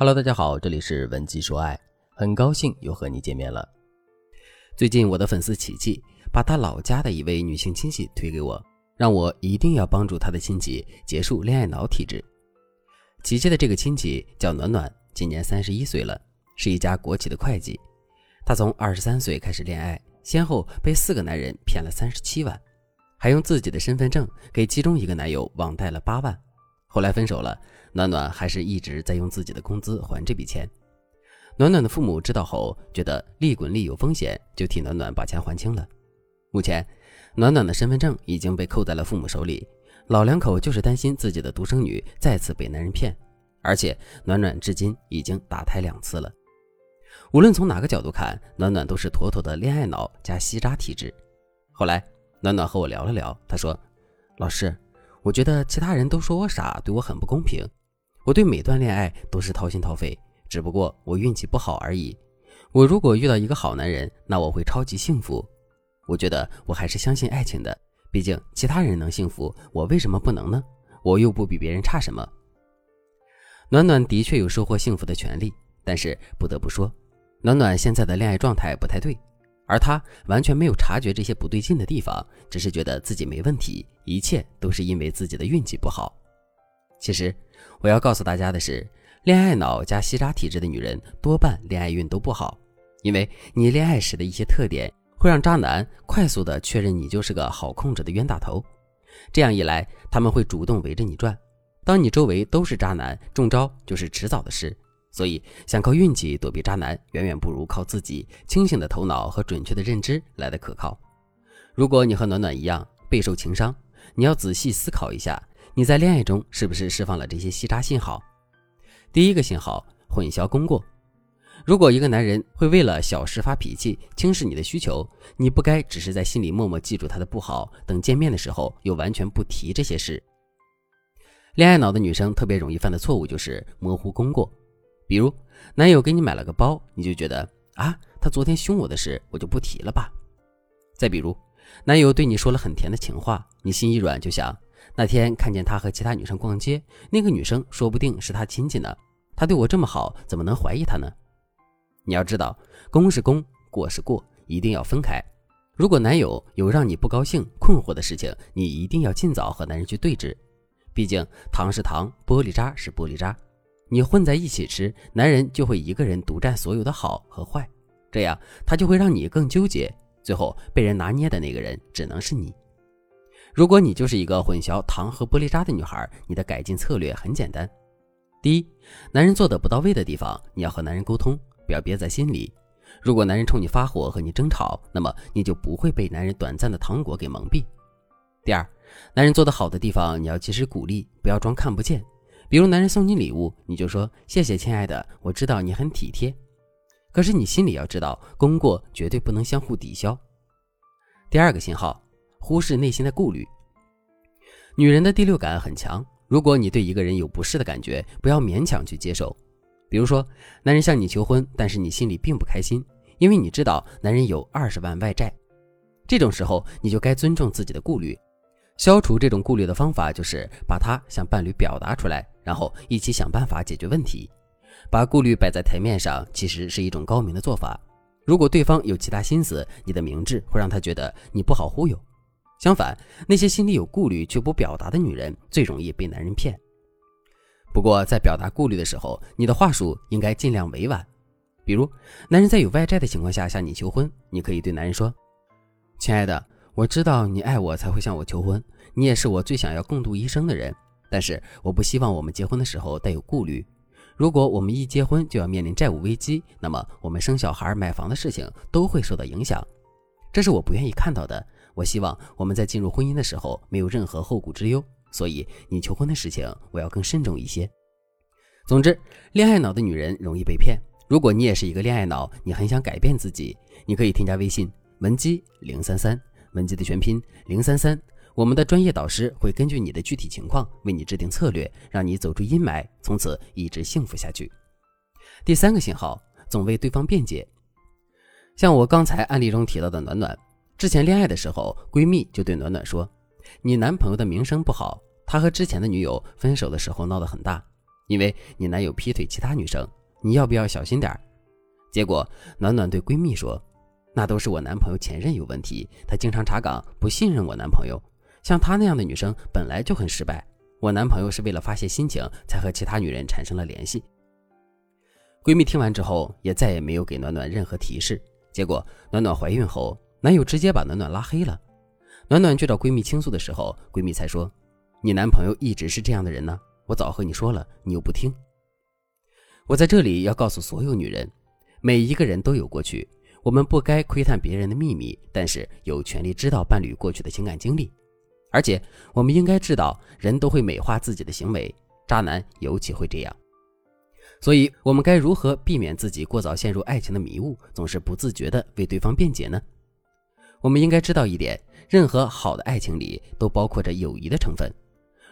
Hello，大家好，这里是文姬说爱，很高兴又和你见面了。最近我的粉丝琪琪把她老家的一位女性亲戚推给我，让我一定要帮助她的亲戚结束恋爱脑体质。琪琪的这个亲戚叫暖暖，今年三十一岁了，是一家国企的会计。她从二十三岁开始恋爱，先后被四个男人骗了三十七万，还用自己的身份证给其中一个男友网贷了八万。后来分手了，暖暖还是一直在用自己的工资还这笔钱。暖暖的父母知道后，觉得利滚利有风险，就替暖暖把钱还清了。目前，暖暖的身份证已经被扣在了父母手里，老两口就是担心自己的独生女再次被男人骗，而且暖暖至今已经打胎两次了。无论从哪个角度看，暖暖都是妥妥的恋爱脑加吸渣体质。后来，暖暖和我聊了聊，她说：“老师。”我觉得其他人都说我傻，对我很不公平。我对每段恋爱都是掏心掏肺，只不过我运气不好而已。我如果遇到一个好男人，那我会超级幸福。我觉得我还是相信爱情的，毕竟其他人能幸福，我为什么不能呢？我又不比别人差什么。暖暖的确有收获幸福的权利，但是不得不说，暖暖现在的恋爱状态不太对。而他完全没有察觉这些不对劲的地方，只是觉得自己没问题，一切都是因为自己的运气不好。其实，我要告诉大家的是，恋爱脑加吸渣体质的女人多半恋爱运都不好，因为你恋爱时的一些特点会让渣男快速的确认你就是个好控制的冤大头。这样一来，他们会主动围着你转，当你周围都是渣男，中招就是迟早的事。所以，想靠运气躲避渣男，远远不如靠自己清醒的头脑和准确的认知来的可靠。如果你和暖暖一样备受情伤，你要仔细思考一下，你在恋爱中是不是释放了这些吸渣信号？第一个信号：混淆功过。如果一个男人会为了小事发脾气，轻视你的需求，你不该只是在心里默默记住他的不好，等见面的时候又完全不提这些事。恋爱脑的女生特别容易犯的错误就是模糊功过。比如，男友给你买了个包，你就觉得啊，他昨天凶我的事，我就不提了吧。再比如，男友对你说了很甜的情话，你心一软就想，那天看见他和其他女生逛街，那个女生说不定是他亲戚呢。他对我这么好，怎么能怀疑他呢？你要知道，功是功，过是过，一定要分开。如果男友有让你不高兴、困惑的事情，你一定要尽早和男人去对峙。毕竟，糖是糖，玻璃渣是玻璃渣。你混在一起吃，男人就会一个人独占所有的好和坏，这样他就会让你更纠结，最后被人拿捏的那个人只能是你。如果你就是一个混淆糖和玻璃渣的女孩，你的改进策略很简单：第一，男人做的不到位的地方，你要和男人沟通，不要憋在心里。如果男人冲你发火和你争吵，那么你就不会被男人短暂的糖果给蒙蔽。第二，男人做的好的地方，你要及时鼓励，不要装看不见。比如男人送你礼物，你就说谢谢亲爱的，我知道你很体贴。可是你心里要知道，功过绝对不能相互抵消。第二个信号，忽视内心的顾虑。女人的第六感很强，如果你对一个人有不适的感觉，不要勉强去接受。比如说，男人向你求婚，但是你心里并不开心，因为你知道男人有二十万外债。这种时候，你就该尊重自己的顾虑。消除这种顾虑的方法就是把它向伴侣表达出来，然后一起想办法解决问题。把顾虑摆在台面上，其实是一种高明的做法。如果对方有其他心思，你的明智会让他觉得你不好忽悠。相反，那些心里有顾虑却不表达的女人，最容易被男人骗。不过，在表达顾虑的时候，你的话术应该尽量委婉。比如，男人在有外债的情况下向你求婚，你可以对男人说：“亲爱的。”我知道你爱我才会向我求婚，你也是我最想要共度一生的人。但是我不希望我们结婚的时候带有顾虑。如果我们一结婚就要面临债务危机，那么我们生小孩、买房的事情都会受到影响。这是我不愿意看到的。我希望我们在进入婚姻的时候没有任何后顾之忧。所以你求婚的事情我要更慎重一些。总之，恋爱脑的女人容易被骗。如果你也是一个恋爱脑，你很想改变自己，你可以添加微信文姬零三三。文姬的全拼零三三，我们的专业导师会根据你的具体情况为你制定策略，让你走出阴霾，从此一直幸福下去。第三个信号，总为对方辩解。像我刚才案例中提到的暖暖，之前恋爱的时候，闺蜜就对暖暖说：“你男朋友的名声不好，他和之前的女友分手的时候闹得很大，因为你男友劈腿其他女生，你要不要小心点儿？结果暖暖对闺蜜说：“那都是我男朋友前任有问题，他经常查岗，不信任我男朋友。像他那样的女生本来就很失败，我男朋友是为了发泄心情才和其他女人产生了联系。”闺蜜听完之后也再也没有给暖暖任何提示。结果暖暖怀孕后，男友直接把暖暖拉黑了。暖暖去找闺蜜倾诉的时候，闺蜜才说：“你男朋友一直是这样的人呢，我早和你说了，你又不听。”我在这里要告诉所有女人。每一个人都有过去，我们不该窥探别人的秘密，但是有权利知道伴侣过去的情感经历。而且，我们应该知道，人都会美化自己的行为，渣男尤其会这样。所以，我们该如何避免自己过早陷入爱情的迷雾，总是不自觉地为对方辩解呢？我们应该知道一点：任何好的爱情里都包括着友谊的成分。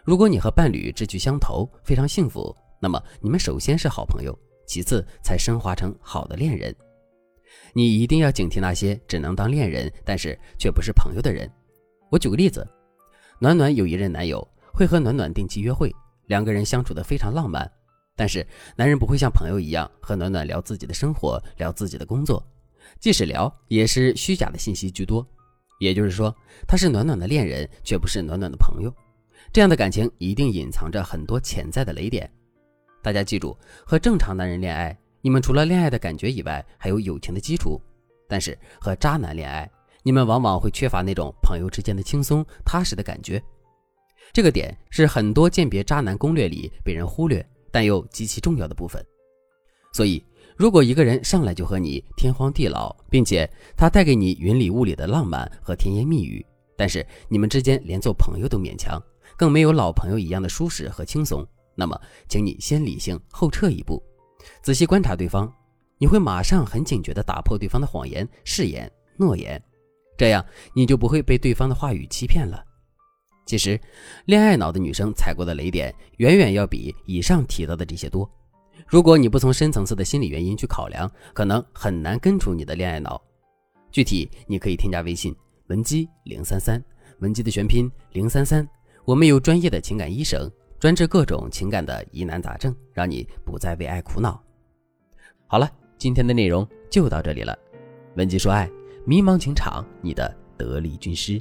如果你和伴侣志趣相投，非常幸福，那么你们首先是好朋友。其次才升华成好的恋人，你一定要警惕那些只能当恋人，但是却不是朋友的人。我举个例子，暖暖有一任男友会和暖暖定期约会，两个人相处的非常浪漫，但是男人不会像朋友一样和暖暖聊自己的生活，聊自己的工作，即使聊也是虚假的信息居多。也就是说，他是暖暖的恋人，却不是暖暖的朋友。这样的感情一定隐藏着很多潜在的雷点。大家记住，和正常男人恋爱，你们除了恋爱的感觉以外，还有友情的基础；但是和渣男恋爱，你们往往会缺乏那种朋友之间的轻松踏实的感觉。这个点是很多鉴别渣男攻略里被人忽略，但又极其重要的部分。所以，如果一个人上来就和你天荒地老，并且他带给你云里雾里的浪漫和甜言蜜语，但是你们之间连做朋友都勉强，更没有老朋友一样的舒适和轻松。那么，请你先理性后撤一步，仔细观察对方，你会马上很警觉地打破对方的谎言、誓言、诺言，这样你就不会被对方的话语欺骗了。其实，恋爱脑的女生踩过的雷点远远要比以上提到的这些多。如果你不从深层次的心理原因去考量，可能很难根除你的恋爱脑。具体你可以添加微信文姬零三三，文姬的全拼零三三，我们有专业的情感医生。专治各种情感的疑难杂症，让你不再为爱苦恼。好了，今天的内容就到这里了。文姬说爱，迷茫情场，你的得力军师。